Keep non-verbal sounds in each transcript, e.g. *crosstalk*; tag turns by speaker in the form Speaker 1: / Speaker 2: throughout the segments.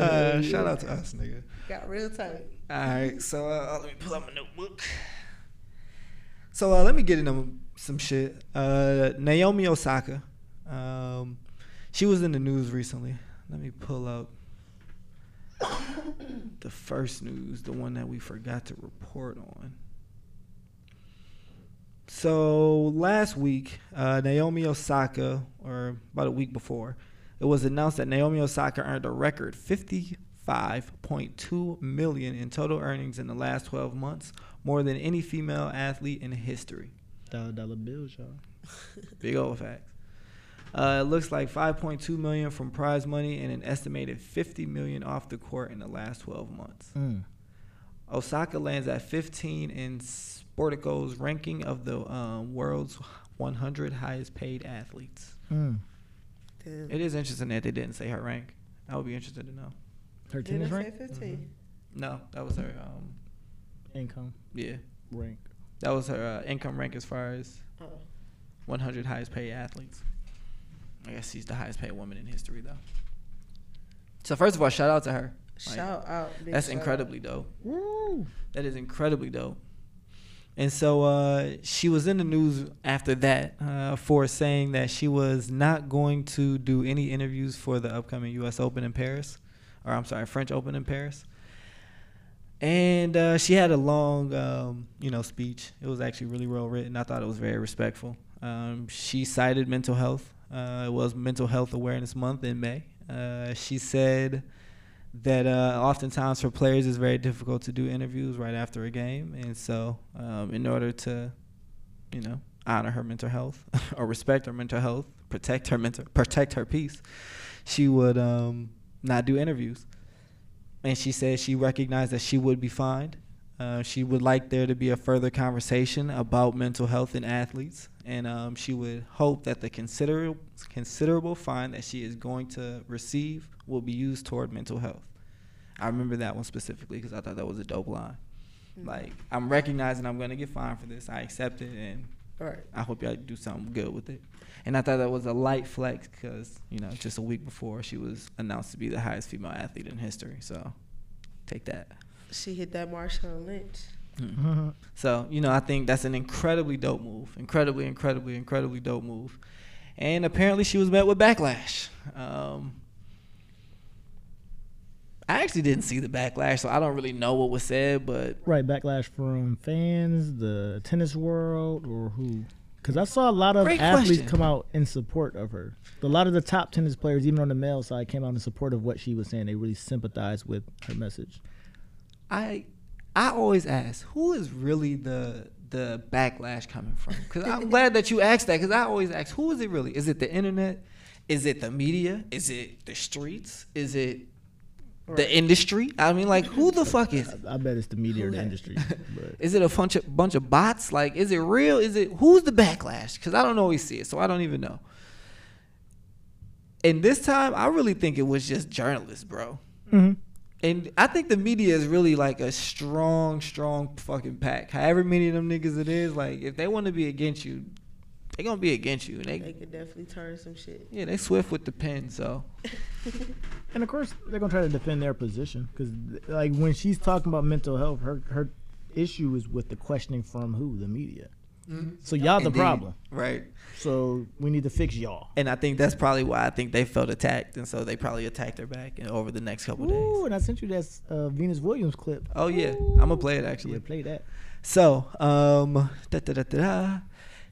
Speaker 1: uh, shout out to us, nigga.
Speaker 2: Got real tight.
Speaker 1: All right, so uh, let me pull up my notebook. So uh, let me get into some shit. Uh, Naomi Osaka, um, she was in the news recently. Let me pull up *coughs* the first news, the one that we forgot to report on. So last week, uh, Naomi Osaka, or about a week before, it was announced that Naomi Osaka earned a record 55.2 million in total earnings in the last 12 months, more than any female athlete in history.
Speaker 3: Dollar dollar bills, y'all. *laughs*
Speaker 1: Big old facts. Uh, it looks like 5.2 million from prize money and an estimated 50 million off the court in the last 12 months.
Speaker 3: Mm.
Speaker 1: Osaka lands at 15 in Sportico's ranking of the um, world's 100 highest paid athletes.
Speaker 3: Mm.
Speaker 2: Damn.
Speaker 1: It is interesting that they didn't say her rank. I would be interested to know.
Speaker 3: Her
Speaker 2: Didn't
Speaker 3: tennis
Speaker 2: it say
Speaker 3: rank,
Speaker 2: 15?
Speaker 1: No, that was her. Um,
Speaker 3: income
Speaker 1: yeah,
Speaker 3: rank.
Speaker 1: that was her uh, income rank as far as
Speaker 2: Oh.
Speaker 1: 100 highest paid athletes. I guess she's the highest paid woman in history, though. So first of all, shout out to her. Like,
Speaker 2: Shout out. big
Speaker 1: That's
Speaker 2: shout out.
Speaker 1: incredibly dope.
Speaker 3: Woo!
Speaker 1: That is incredibly dope. And so uh, she was in the news after that uh, for saying that she was not going to do any interviews for the upcoming U.S. Open in Paris, or I'm sorry, French Open in Paris. And uh, she had a long, um, you know, speech. It was actually really well written. I thought it was very respectful. Um, she cited mental health. Uh, it was Mental Health Awareness Month in May. Uh, she said that uh, oftentimes for players it's very difficult to do interviews right after a game, and so um, in order to, you know, honor her mental health *laughs* or respect her mental health, protect her mental, protect her peace, she would um, not do interviews. And she said she recognized that she would be fined. Uh, she would like there to be a further conversation about mental health in athletes, and um, she would hope that the considerable considerable fine that she is going to receive will be used toward mental health. I remember that one specifically because I thought that was a dope line.
Speaker 2: Mhm.
Speaker 1: Like I'm recognizing I'm going to get fined for this. I accept it, and
Speaker 2: Right.
Speaker 1: I hope y'all do something good with it. And I thought that was a light flex because you know just a week before she was announced to be the highest female athlete in history. So take that.
Speaker 2: She hit that Marshawn Lynch.
Speaker 1: Mm. *laughs* So, you know, I think that's an incredibly dope move. Incredibly, incredibly, incredibly dope move. And apparently she was met with backlash. Um, I actually didn't see the backlash, so I don't really know what was said, but
Speaker 3: Right, backlash from fans, the tennis world, or who? Because I saw a lot of
Speaker 1: Great
Speaker 3: athletes
Speaker 1: question.
Speaker 3: come out in support of her. A lot of the top tennis players, even on the male side, came out in support of what she was saying. They really sympathized with her message.
Speaker 1: I I always ask, who is really the the backlash coming from? Because I'm *laughs* glad that you asked that. Because I always ask, who is it really? Is it the internet? Is it the media? Is it the streets? Is it the industry? I mean, like, who the fuck is?
Speaker 3: I, I bet it's the media or the industry. *laughs* But
Speaker 1: Is it a bunch of bunch of bots? Like, is it real? Is it who's the backlash? Because I don't always see it, so I don't even know. And this time, I really think it was just journalists, bro.
Speaker 3: Mhm.
Speaker 1: And I think the media is really like a strong, strong fucking pack. However many of them niggas it is, like if they want to be against you, they gonna be against you. And
Speaker 2: They
Speaker 1: they,
Speaker 2: could definitely turn some shit.
Speaker 1: yeah, they swift with the pen. So *laughs*
Speaker 3: and of course, they're gonna try to defend their position because, like, when she's talking about mental health, her her issue is with the questioning from who the media. So y'all the
Speaker 1: Indeed.
Speaker 3: problem.
Speaker 1: right.
Speaker 3: So we need to fix y'all.
Speaker 1: And I think that's probably why I think they felt attacked, and so they probably attacked her back and over the next couple
Speaker 3: Ooh,
Speaker 1: days.
Speaker 3: and I sent you that uh, Venus Williams clip.
Speaker 1: Oh yeah,
Speaker 3: Ooh.
Speaker 1: I'm gonna play it actually.
Speaker 3: Yeah, play that.
Speaker 1: So, um, da, da, da, da, da.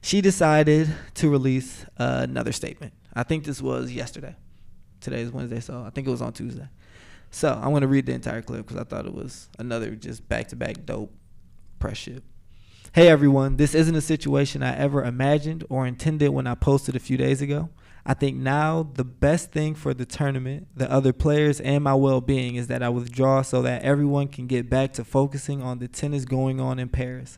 Speaker 1: she decided to release uh, another statement. I think this was yesterday. Today is Wednesday, so I think it was on Tuesday. So I'm gonna read the entire clip because I thought it was another just back-to-back dope press shit. Hey everyone, this isn't a situation I ever imagined or intended when I posted a few days ago. I think now the best thing for the tournament, the other players, and my well being is that I withdraw so that everyone can get back to focusing on the tennis going on in Paris.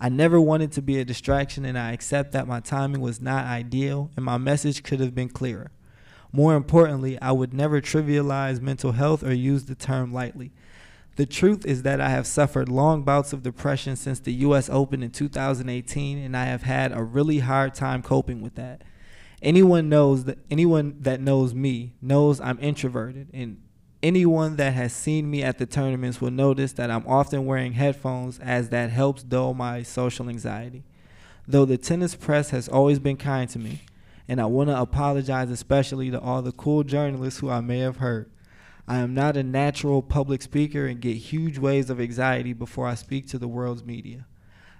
Speaker 1: I never wanted to be a distraction, and I accept that my timing was not ideal and my message could have been clearer. More importantly, I would never trivialize mental health or use the term lightly. The truth is that I have suffered long bouts of depression since the US Open in 2018, and I have had a really hard time coping with that. Anyone knows that anyone that knows me knows I'm introverted and anyone that has seen me at the tournaments will notice that I'm often wearing headphones as that helps dull my social anxiety. Though the tennis press has always been kind to me, and I want to apologize especially to all the cool journalists who I may have hurt. I am not a natural public speaker and get huge waves of anxiety before I speak to the world's media.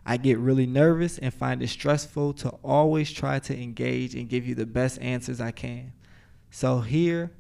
Speaker 1: I get really nervous and find it stressful to always try to engage and give you the best answers I can. So here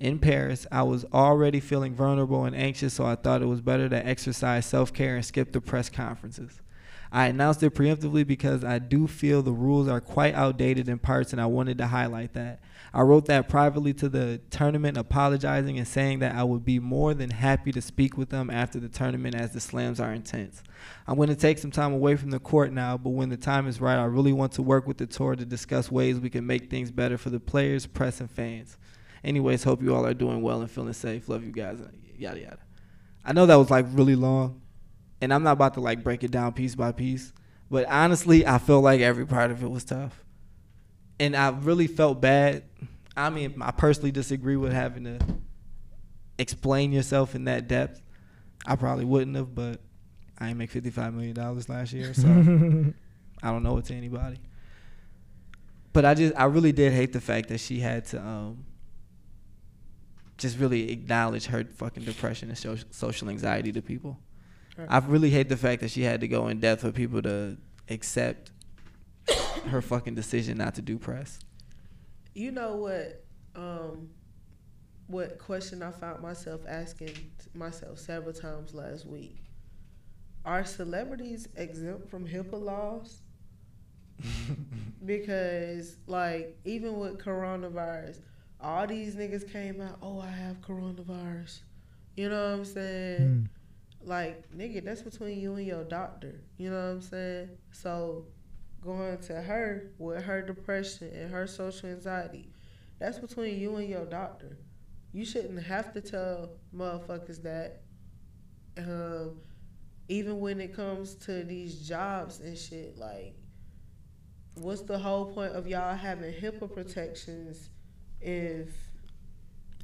Speaker 1: in Paris, I was already feeling vulnerable and anxious, so I thought it was better to exercise self care and skip the press conferences. I announced it preemptively because I do feel the rules are quite outdated in parts, and I wanted to highlight that. I wrote that privately to the tournament, apologizing and saying that I would be more than happy to speak with them after the tournament as the slams are intense. I'm going to take some time away from the court now, but when the time is right, I really want to work with the tour to discuss ways we can make things better for the players, press, and fans. Anyways, hope you all are doing well and feeling safe. Love you guys. Yada yada. I know that was like really long, and I'm not about to like break it down piece by piece, but honestly, I feel like every part of it was tough and I really felt bad. I mean, I personally disagree with having to explain yourself in that depth. I probably wouldn't have, but I didn't make fifty five million dollars last year, so *laughs* I don't know it to anybody. But I just, I really did hate the fact that she had to um, just really acknowledge her fucking depression and social anxiety to people.
Speaker 2: Right.
Speaker 1: I really hate the fact that she had to go in depth for people to accept her fucking decision not to do press.
Speaker 2: You know what? Um, what question I found myself asking myself several times last week? Are celebrities exempt from HIPAA laws? *laughs* because like even with coronavirus, all these niggas came out. Oh, I have coronavirus. You know what I'm saying?
Speaker 3: Mm.
Speaker 2: Like nigga, that's between you and your doctor. You know what I'm saying? So going to her with her depression and her social anxiety, that's between you and your doctor. You shouldn't have to tell motherfuckers that. Um, even when it comes to these jobs and shit, like, what's the whole point of y'all having HIPAA protections if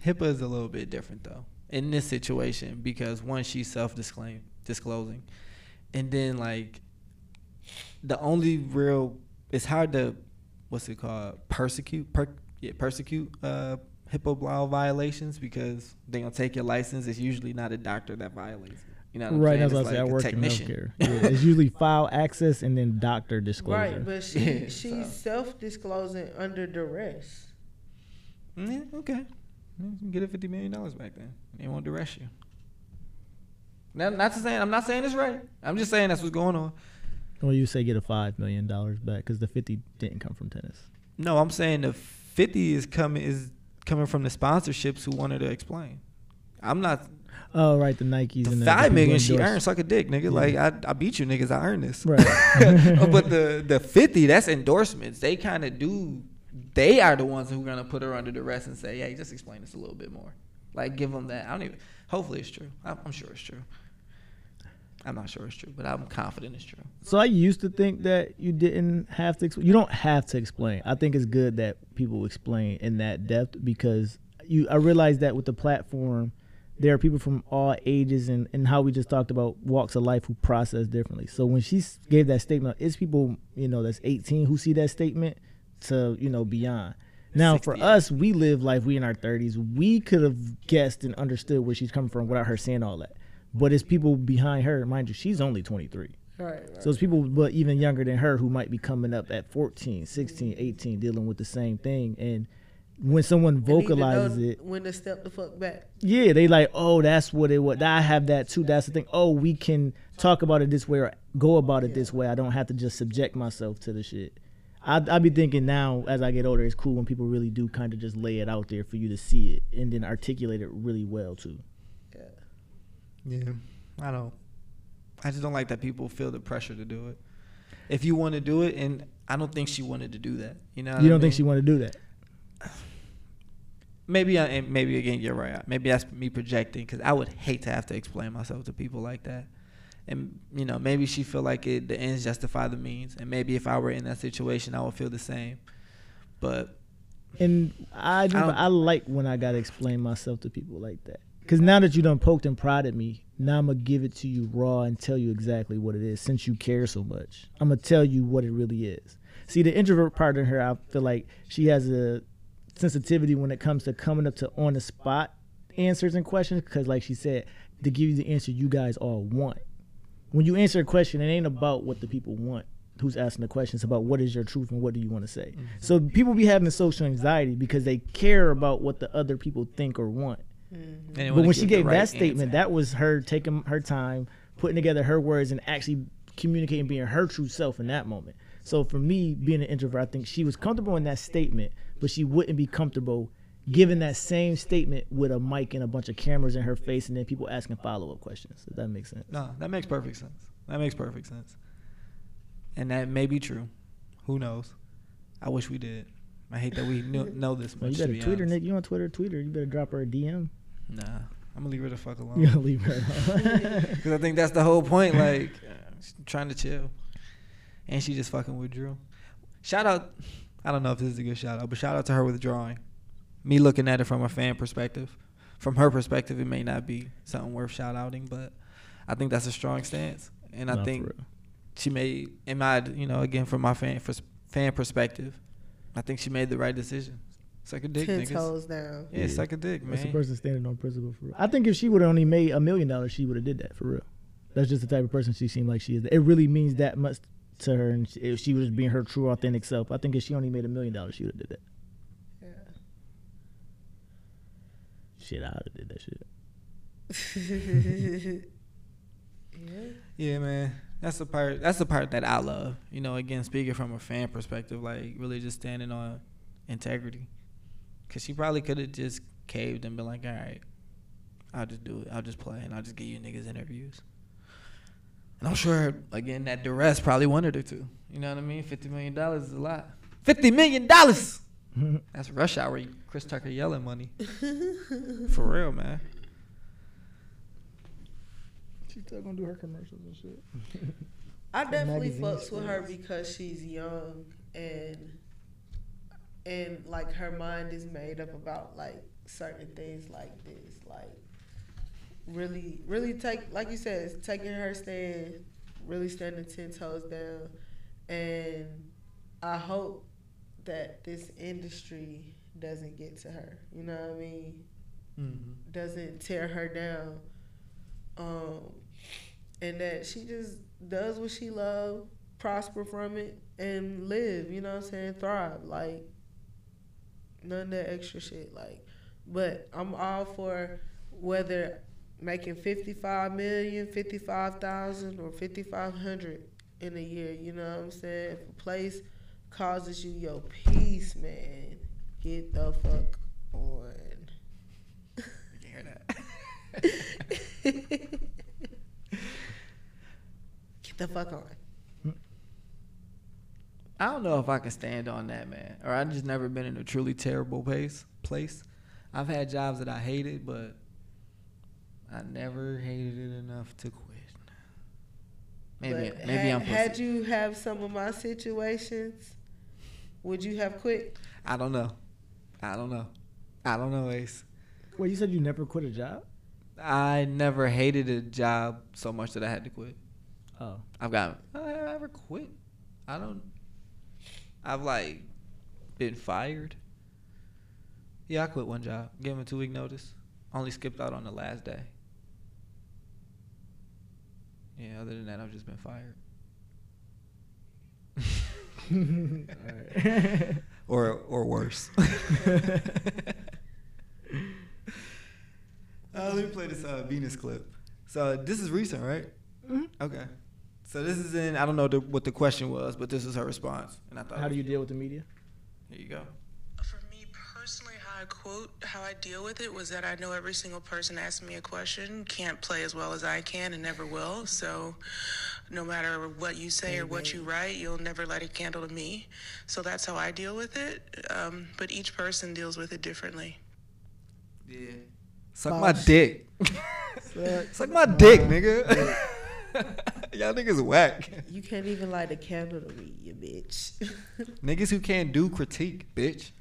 Speaker 1: HIPAA is a little bit different though in this situation because one, she's self disclosing, and then like the only real it's hard to what's it called persecute per, yeah, persecute uh, HIPAA law violations because they gonna take your license. It's usually not a doctor that violates it. You know what I'm
Speaker 3: right,
Speaker 1: saying?
Speaker 3: that's
Speaker 1: It's
Speaker 3: what I say. I
Speaker 1: like a
Speaker 3: work in healthcare. Yeah, it's *laughs* usually file access and then doctor disclosure.
Speaker 2: right, but she *laughs*
Speaker 1: Yeah,
Speaker 2: she's
Speaker 1: so.
Speaker 2: self disclosing under duress.
Speaker 1: Yeah, okay. You can Get it fifty million dollars back then. They won't arrest you. Now, not to say I'm not saying it's right. I'm just saying that's what's going on.
Speaker 3: Well, you say get a five million dollars back because the fifty didn't come from tennis.
Speaker 1: No, I'm saying the fifty is coming is coming from the sponsorships who wanted to explain. I'm not
Speaker 3: Oh, right, the Nikes
Speaker 1: the
Speaker 3: and the
Speaker 1: five million she earned suck a dick, nigga.
Speaker 3: Yeah.
Speaker 1: Like I, I beat you niggas, I earned this.
Speaker 3: Right. *laughs*
Speaker 1: but the the fifty, that's endorsements. They kind of do. They are the ones who are gonna put her under duress and say, "Hey, just explain this a little bit more." Like give them that. I don't even. Hopefully, it's true. I'm, I'm sure it's true. I'm not sure it's true, but I'm confident it's true.
Speaker 3: So I used to think that you didn't have to. You don't have to explain. I think it's good that people explain in that depth because you. I realize that with the platform, there are people from all ages and and how we just talked about walks of life who process differently. So when she gave that statement, it's people you know that's 18 who see that statement to you know beyond. Now for us, we live life. We in our 30s. We could have guessed and understood where she's coming from without her saying all that. But it's people behind her. Mind you, she's only 23.
Speaker 2: Right, right.
Speaker 3: So it's people but even younger than her who might be coming up at 14, 16, mm-hmm. 18 dealing with the same thing and when someone
Speaker 2: They need to know
Speaker 3: vocalizes it,
Speaker 2: when to step the fuck back.
Speaker 3: yeah, they like, "Oh, that's what it was. I have that too. That's the thing. Oh, we can talk about it this way or go about it this way. I don't have to just subject myself to the shit." I I be thinking now as I get older, it's cool when people really do kind of just lay it out there for you to see it and then articulate it really well too.
Speaker 2: Yeah.
Speaker 1: Yeah, I don't. I just don't like that people feel the pressure to do it. If you want to do it, and I don't think she wanted to do that. You know, what
Speaker 3: you don't think
Speaker 1: mean?
Speaker 3: she wanted to do that?
Speaker 1: Maybe, I, maybe again, you're right. Maybe that's me projecting because I would hate to have to explain myself to people like that. And you know, maybe she feel like it, the ends justify the means, and maybe if I were in that situation, I would feel the same. But
Speaker 3: And I do,
Speaker 1: I
Speaker 3: I like when I gotta explain myself to people like that. Cause now that you done poked and prodded me, now I'm gonna give it to you raw and tell you exactly what it is. Since you care so much, I'm gonna tell you what it really is. See, the introvert part in her, I feel like she has a sensitivity when it comes to coming up to on the spot answers and questions. Cause like she said, to give you the answer you guys all want. When you answer a question, it ain't about what the people want. Who's asking the question? It's about what is your truth and what do you want to say. Mm-hmm. So people be having social anxiety because they care about what the other people think or want.
Speaker 1: and they
Speaker 3: But when she gave
Speaker 1: right
Speaker 3: that statement,
Speaker 1: answer.
Speaker 3: that was her taking her time, putting together her words, and actually communicating, being her true self in that moment. So for me, being an introvert, I think she was comfortable in that statement, but she wouldn't be comfortable giving that same statement with a mic and a bunch of cameras in her face, and then people asking follow up questions. If that makes sense.
Speaker 1: No, that makes perfect sense. That makes perfect sense. And that may be true. Who knows? I wish we did. I hate that we *laughs* knew, know this
Speaker 3: Well,
Speaker 1: much.
Speaker 3: you
Speaker 1: to
Speaker 3: better
Speaker 1: be
Speaker 3: tweet her. Nick. You on Twitter? Tweet her. You better drop her a DM.
Speaker 1: Nah, I'm gonna leave her the fuck alone. *laughs*
Speaker 3: You gonna leave her alone. *laughs*
Speaker 1: Because I think that's the whole point. Like, uh, trying to chill, and she just fucking withdrew. Shout out. I don't know if this is a good shout out, but shout out to her withdrawing. Me looking at it from a fan perspective, from her perspective, it may not be something worth shout outing, but I think that's a strong stance, and I
Speaker 3: Nah,
Speaker 1: think she made, in my, you know, again from my fan fan perspective, I think she made the right decision. Suck a dick,
Speaker 2: Ten
Speaker 1: niggas.
Speaker 2: toes down.
Speaker 1: Yeah, suck a dick, man.
Speaker 3: That's a person standing on principle for real. I think if she would have only made a million dollars, she would have did that for real. That's just the type of person she seemed like she is. It really means that much to her, and if she was being her true, authentic self, I think if she only made a million dollars, she would have did that.
Speaker 2: Yeah.
Speaker 3: Shit, I would have did that shit. *laughs*
Speaker 2: yeah.
Speaker 1: Yeah, man. That's the part. That's the part that I love. You know, again, speaking from a fan perspective, like really just standing on integrity. Cause she probably could have just caved and been like, "All right, I'll just do it. I'll just play, and I'll just give you niggas interviews." And I'm sure, again, that duress probably wanted her to. You know what I mean? Fifty million dollars is a lot. Fifty million dollars. *laughs* That's rush hour. Chris Tucker yelling money. *laughs* For real, man.
Speaker 3: She's still gonna do her commercials and shit.
Speaker 2: I definitely
Speaker 3: magazine
Speaker 2: fucks with her because she's young and and like her mind is made up about like certain things like this. Like really really take like you said, it's taking her stand, really standing ten toes down. And I hope that this industry doesn't get to her. You know what I mean?
Speaker 1: Mm-hmm.
Speaker 2: doesn't tear her down. Um, and that she just does what she loves, prosper from it, and live, you know what I'm saying? Thrive. Like, none of that extra shit. Like, but I'm all for whether making 55 million, 55,000, or 5,500 in a year, you know what I'm saying? If a place causes you your peace, man, get the fuck on.
Speaker 1: You can hear that? *laughs*
Speaker 2: Get the fuck on.
Speaker 1: I don't know if I can stand on that, man. Or I've just never been in a truly terrible place. Place. I've had jobs that I hated, but I never hated it enough to quit. Maybe,
Speaker 2: But
Speaker 1: maybe
Speaker 2: had,
Speaker 1: I'm.
Speaker 2: had
Speaker 1: pussy.
Speaker 2: you have some of my situations, would you have quit?
Speaker 1: I don't know. I don't know. I don't know, Ace.
Speaker 3: Wait, you said you never quit a job?
Speaker 1: I never hated a job so much that I had to quit.
Speaker 3: Oh,
Speaker 1: I've got. I ever quit. I don't. I've like been fired. Yeah, I quit one job. Gave him a two week notice. Only skipped out on the last day. Yeah, other than that, I've just been fired. *laughs* Or or worse. *laughs* Uh, let me play this uh, Venus clip. So this is recent, right?
Speaker 3: Mhm.
Speaker 1: Okay. So this is in. I don't know the, what the question was, but this is her response, and I thought.
Speaker 3: How do you deal with the media?
Speaker 1: Here you go.
Speaker 4: For me personally, how I quote, how I deal with it was that I know every single person asking me a question can't play as well as I can and never will. So no matter what you say or what you write, you'll never light a candle to me. So that's how I deal with it. Um, but each person deals with it differently.
Speaker 1: Yeah. Suck
Speaker 3: Boss.
Speaker 1: my dick.
Speaker 3: Suck *laughs*
Speaker 1: Suck my dick, nigga. *laughs* Y'all niggas whack.
Speaker 2: You can't even light a candle to me, you bitch. *laughs*
Speaker 1: niggas who can't do critique, bitch.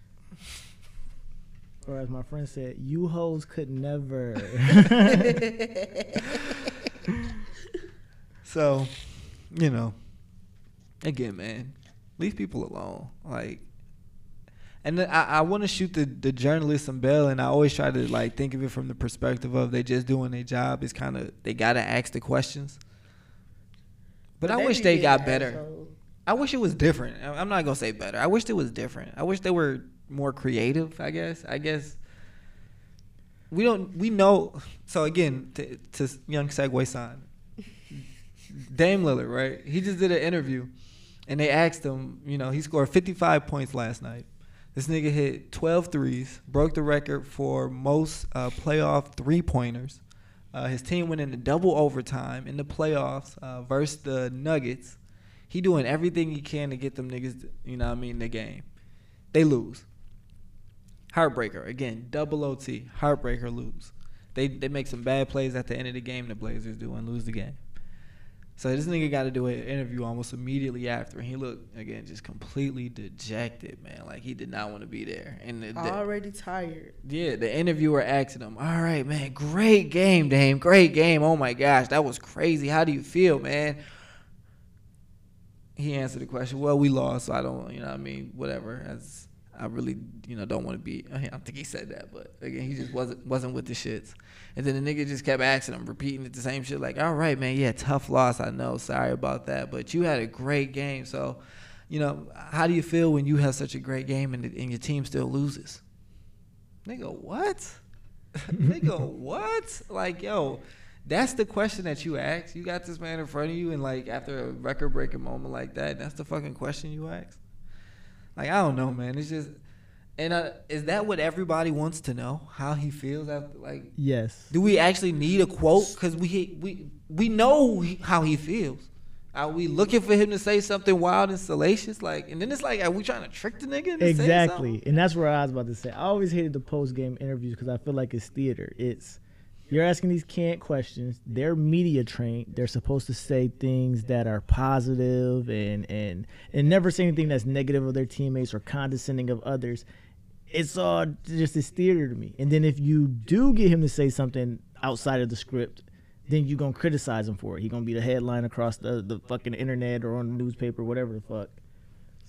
Speaker 3: Or as my friend said, you hoes could never. *laughs* *laughs*
Speaker 1: So, you know, again, man, leave people alone. Like, and then I, I want to shoot the, the journalist some bell, and I always try to like think of it from the perspective of they just doing their job. It's kind of they gotta ask the questions. But, I wish they got better.
Speaker 2: assholes.
Speaker 1: I wish it was different. I'm not gonna say better. I wish it was different. I wish they were more creative. I guess. I guess we don't. We know. So again, to, to young Segway sign, Dame Lillard, right? He just did an interview, and they asked him. You know, he scored 55 points last night. This nigga hit 12 threes, broke the record for most uh, playoff three pointers. Uh, his team went into double overtime in the playoffs uh, versus the Nuggets. He doing everything he can to get them niggas, you know I mean, the game. They lose. Heartbreaker. Again, double OT. Heartbreaker lose. They they make some bad plays at the end of the game, the Blazers do, and lose the game. So this nigga got to do an interview almost immediately after. And he looked, again, just completely dejected, man. Like he did not want to be there. And the, the-
Speaker 2: Already tired.
Speaker 1: yeah, the interviewer asking him, "All right, man, great game, Dame, great game. Oh my gosh, that was crazy. How do you feel, man?" He answered the question, "Well, we lost, so I don't, you know, what I mean, whatever. As I really, you know, don't want to be. *laughs* I don't think he said that, but again, he just wasn't wasn't with the shits. And then the nigga just kept asking him, repeating it the same shit, like, "All right, man, yeah, tough loss. I know. Sorry about that, but you had a great game. So, you know, how do you feel when you have such a great game and, and your team still loses?" Nigga, what? *laughs* Nigga, what? Like, yo, that's the question that you ask. You got this man in front of you, and like after a record breaking moment like that, that's the fucking question you ask. Like, I don't know, man. It's just, and uh, is that what everybody wants to know? How he feels after, like,
Speaker 3: yes.
Speaker 1: do we actually need a quote? Because we we we know how he feels. Are we looking for him to say something wild and salacious? Like, and then it's like, are we trying to trick the nigga?
Speaker 3: Exactly, and that's where I was about to say. I always hated the post game interviews because I feel like it's theater. It's you're asking these canned questions. They're media trained. They're supposed to say things that are positive and and and never say anything that's negative of their teammates or condescending of others. It's all just this theater to me. And then if you do get him to say something outside of the script, then you're gonna criticize him for it. He gonna be the headline across the, the fucking internet or on the newspaper, whatever the fuck.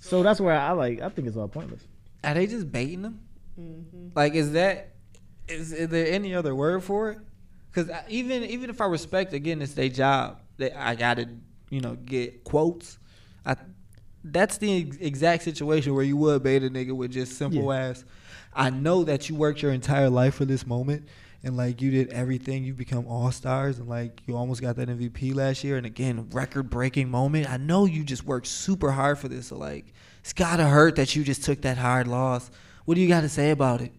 Speaker 3: So that's where I like. I think it's all pointless.
Speaker 1: Are they just baiting him?
Speaker 2: Mm-hmm.
Speaker 1: Like, is that is, is there any other word for it? Because even even if I respect again, it's their job. That I gotta you know get quotes. I that's the ex- exact situation where you would bait a nigga with just simple ass. I know that you worked your entire life for this moment. And like you did everything, you become all stars, and like you almost got that MVP last year. And again, record breaking moment. I know you just worked super hard for this. So like, it's gotta hurt that you just took that hard loss. What do you got to say about it?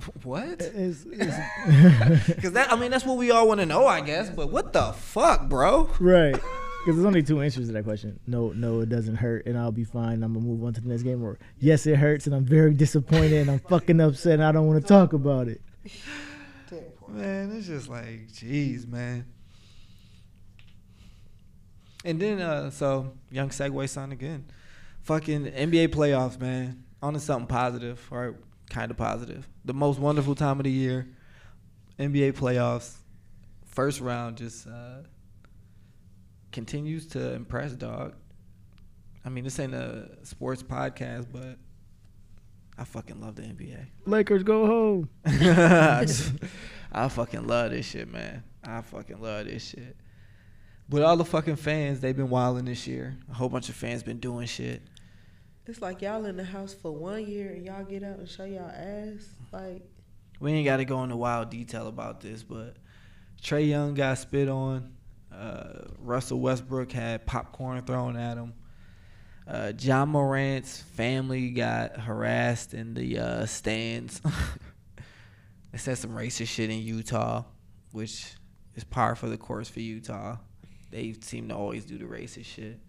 Speaker 1: *laughs* What?
Speaker 3: It's, it's,
Speaker 1: Because *laughs* that, I mean, that's what we all want to know, I guess. But what the fuck, bro?
Speaker 3: right. *laughs* Because there's only two answers to that question. No, no, it doesn't hurt, and I'll be fine. I'm gonna move on to the next game. Or yes, it hurts, and I'm very disappointed, and I'm fucking upset, and I don't want to talk about it.
Speaker 1: Man, it's just like, jeez, man. And then, uh, so young segue son again, fucking NBA playoffs, man. On to something positive, or kind of positive. The most wonderful time of the year, NBA playoffs. First round just uh, continues to impress, dog. I mean, this ain't a sports podcast, but I fucking love the NBA.
Speaker 3: Lakers go home. *laughs*
Speaker 1: I, just- *laughs* I fucking love this shit, man. I fucking love this shit. But all the fucking fans, they've been wilding this year. A whole bunch of fans been doing shit.
Speaker 2: It's like y'all in the house for one year and y'all get out and show y'all ass. Like,
Speaker 1: We ain't got to go into wild detail about this, but Trae Young got spit on. Uh, Russell Westbrook had popcorn thrown at him. Uh, Ja Morant's family got harassed in the uh, stands. *laughs* they said some racist shit in Utah, which is par for the course for Utah. They seem to always do the racist shit.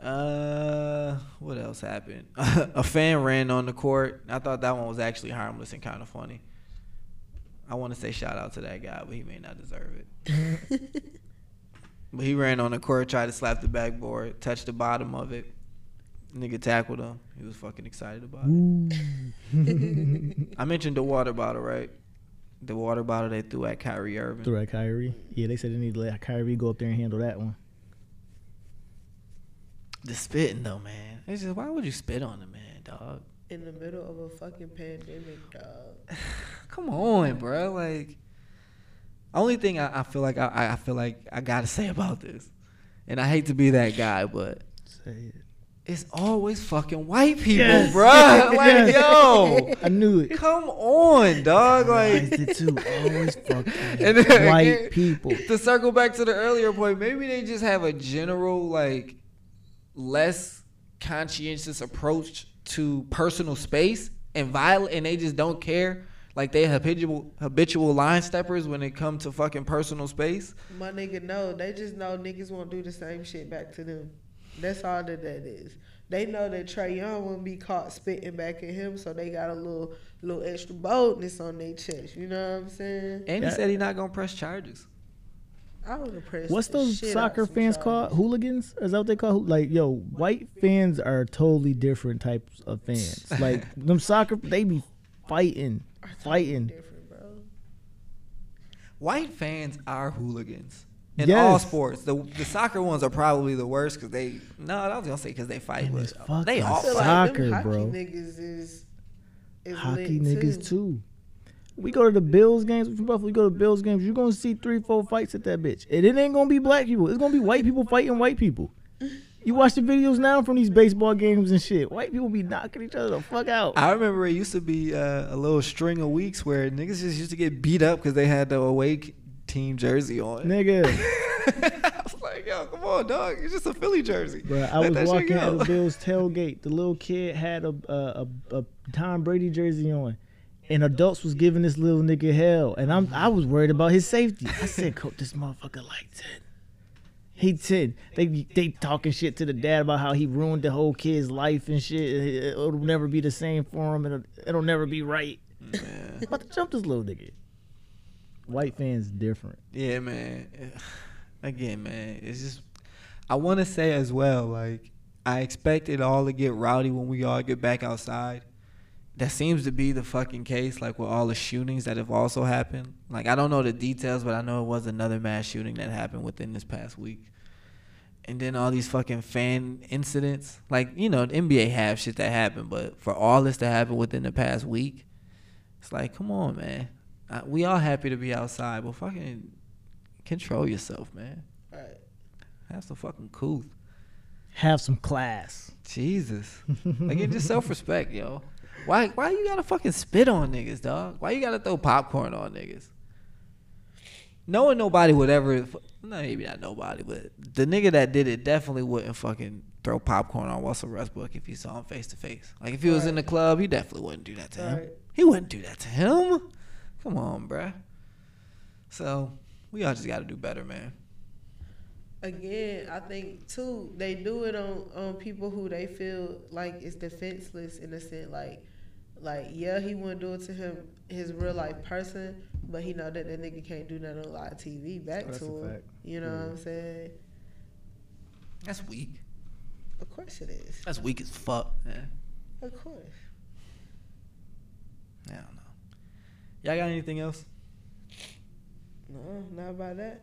Speaker 1: Uh, what else happened? *laughs* a fan ran on the court. I thought that one was actually harmless and kind of funny. I want to say shout out to that guy, but he may not deserve it. *laughs* But he ran on the court, tried to slap the backboard, touched the bottom of it. Nigga tackled him. He was fucking excited about it. I mentioned the water bottle, right? The water bottle they threw at Kyrie Irving.
Speaker 3: Threw at Kyrie. Yeah, they said they need to let Kyrie go up there and handle that one.
Speaker 1: The spitting though, man. It's just why would you spit on the man, dog?
Speaker 2: In the middle of a fucking pandemic, dog. *sighs*
Speaker 1: Come on, bro. Like, only thing I, I feel like I, I feel like I gotta say about this, and I hate to be that guy, but
Speaker 3: Say it.
Speaker 1: it's always fucking white people,
Speaker 3: Yes.
Speaker 1: bro. *laughs* Like,
Speaker 3: Yes.
Speaker 1: yo,
Speaker 3: I knew it.
Speaker 1: come on, dog. Like,
Speaker 3: it too. Always fucking *laughs*
Speaker 1: And then
Speaker 3: white *laughs* people.
Speaker 1: to circle back to the earlier point, maybe they just have a general like less conscientious approach to personal space and violent, and they just don't care. Like they habitual habitual line steppers when it comes to fucking personal space.
Speaker 2: My nigga know. They just know niggas won't do the same shit back to them. That's all that that is. They know that Trae Young won't be caught spitting back at him, so they got a little little extra boldness on their chest. You know what I'm saying?
Speaker 1: And he
Speaker 3: Yeah.
Speaker 1: said he's not gonna press charges.
Speaker 2: I would have pressed.
Speaker 3: What's those soccer fans called? Hooligans? Is that what they call? Like, yo, white fans are totally different types of fans. *laughs* Like them soccer, they be fighting, fighting.
Speaker 2: Different, bro.
Speaker 1: White fans are hooligans in
Speaker 3: Yes.
Speaker 1: all sports. The the soccer ones are probably the worst because they. No, I was gonna say because they fight,
Speaker 3: And
Speaker 1: but they all
Speaker 2: I
Speaker 1: fight.
Speaker 2: like them
Speaker 3: Soccer,
Speaker 2: hockey
Speaker 3: bro.
Speaker 2: niggas is, is
Speaker 3: Hockey
Speaker 2: lit
Speaker 3: niggas too. We go to the Bills games. We from Buffalo. We go to the Bills games. You're gonna see three, four fights at that bitch, and it ain't gonna be black people. It's gonna be white people fighting white people. You watch the videos now from these baseball games and shit. White people be knocking each other the fuck out.
Speaker 1: I remember it used to be uh, a little string of weeks where niggas just used to get beat up because they had the away c- team jersey on.
Speaker 3: Nigga, *laughs*
Speaker 1: I was like, yo, come on, dog. It's just a Philly jersey.
Speaker 3: bro, I
Speaker 1: Let
Speaker 3: was walking at the Bills tailgate. The little kid had a a, a a Tom Brady jersey on, and adults was giving this little nigga hell, and I'm I was worried about his safety. I said, "Coach, this motherfucker like ten. He ten. They they talking shit to the dad about how he ruined the whole kid's life and shit. It'll never be the same for him. It'll, it'll never be right.
Speaker 1: Man.
Speaker 3: About to jump this little nigga. White fans different.
Speaker 1: Yeah, man. *sighs* Again, man, it's just I want to say as well, like I expect it all to get rowdy when we all get back outside. That seems to be the fucking case, like with all the shootings that have also happened. Like I don't know the details, but I know it was another mass shooting that happened within this past week. And then all these fucking fan incidents, like you know, the NBA have shit that happened, but for all this to happen within the past week, it's like, come on, man. Uh, we all happy to be outside, but fucking control yourself, man.
Speaker 2: Right.
Speaker 1: Have some fucking cool.
Speaker 3: Have some class.
Speaker 1: Jesus, *laughs* like it's just self respect, yo. Why why you gotta fucking spit on niggas, dog? Why you gotta throw popcorn on niggas? Knowing nobody would ever, no, maybe not nobody, but the nigga that did it definitely wouldn't fucking throw popcorn on Russell Westbrook if he saw him face to face. Like if he was in the club, he definitely wouldn't do that to him.
Speaker 2: Right.
Speaker 1: He wouldn't do that to him. Come on, bruh. So we all just gotta do better, man.
Speaker 2: Again, I think too they do it on on people who they feel like is defenseless in a sense. Like, like yeah, he wouldn't do it to him his real life person, but he know that that nigga can't do nothing on live TV back
Speaker 3: That's
Speaker 2: to
Speaker 3: a
Speaker 2: him.
Speaker 3: fact.
Speaker 2: You know what I'm saying?
Speaker 1: That's weak.
Speaker 2: Of course it is.
Speaker 1: That's weak as fuck, man.
Speaker 2: Of course.
Speaker 1: I don't know. Y'all got anything else?
Speaker 2: No, not about that.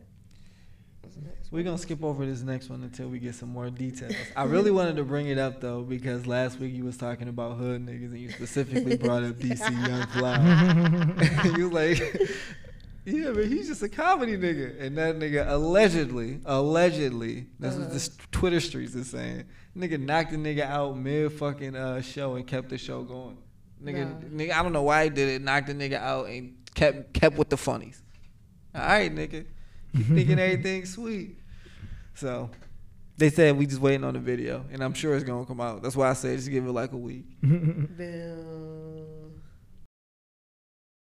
Speaker 2: What's the next
Speaker 1: We're gonna skip over this next one until we get some more details. I really wanted to bring it up though because last week you was talking about hood niggas and you specifically brought up DC *laughs* Young Fly. *laughs* you was like, yeah, but he's just a comedy nigga, and that nigga allegedly, allegedly, that's what the Twitter streets is saying. Nigga knocked the nigga out mid fucking uh, show and kept the show going. Nigga,
Speaker 2: Nah.
Speaker 1: nigga, I don't know why he did it. Knocked the nigga out and kept kept with the funnies. All right, nigga. You thinking everything sweet. So they said we just waiting on the video, and I'm sure it's gonna come out. That's why I said just give it like a week. *laughs*
Speaker 2: Damn.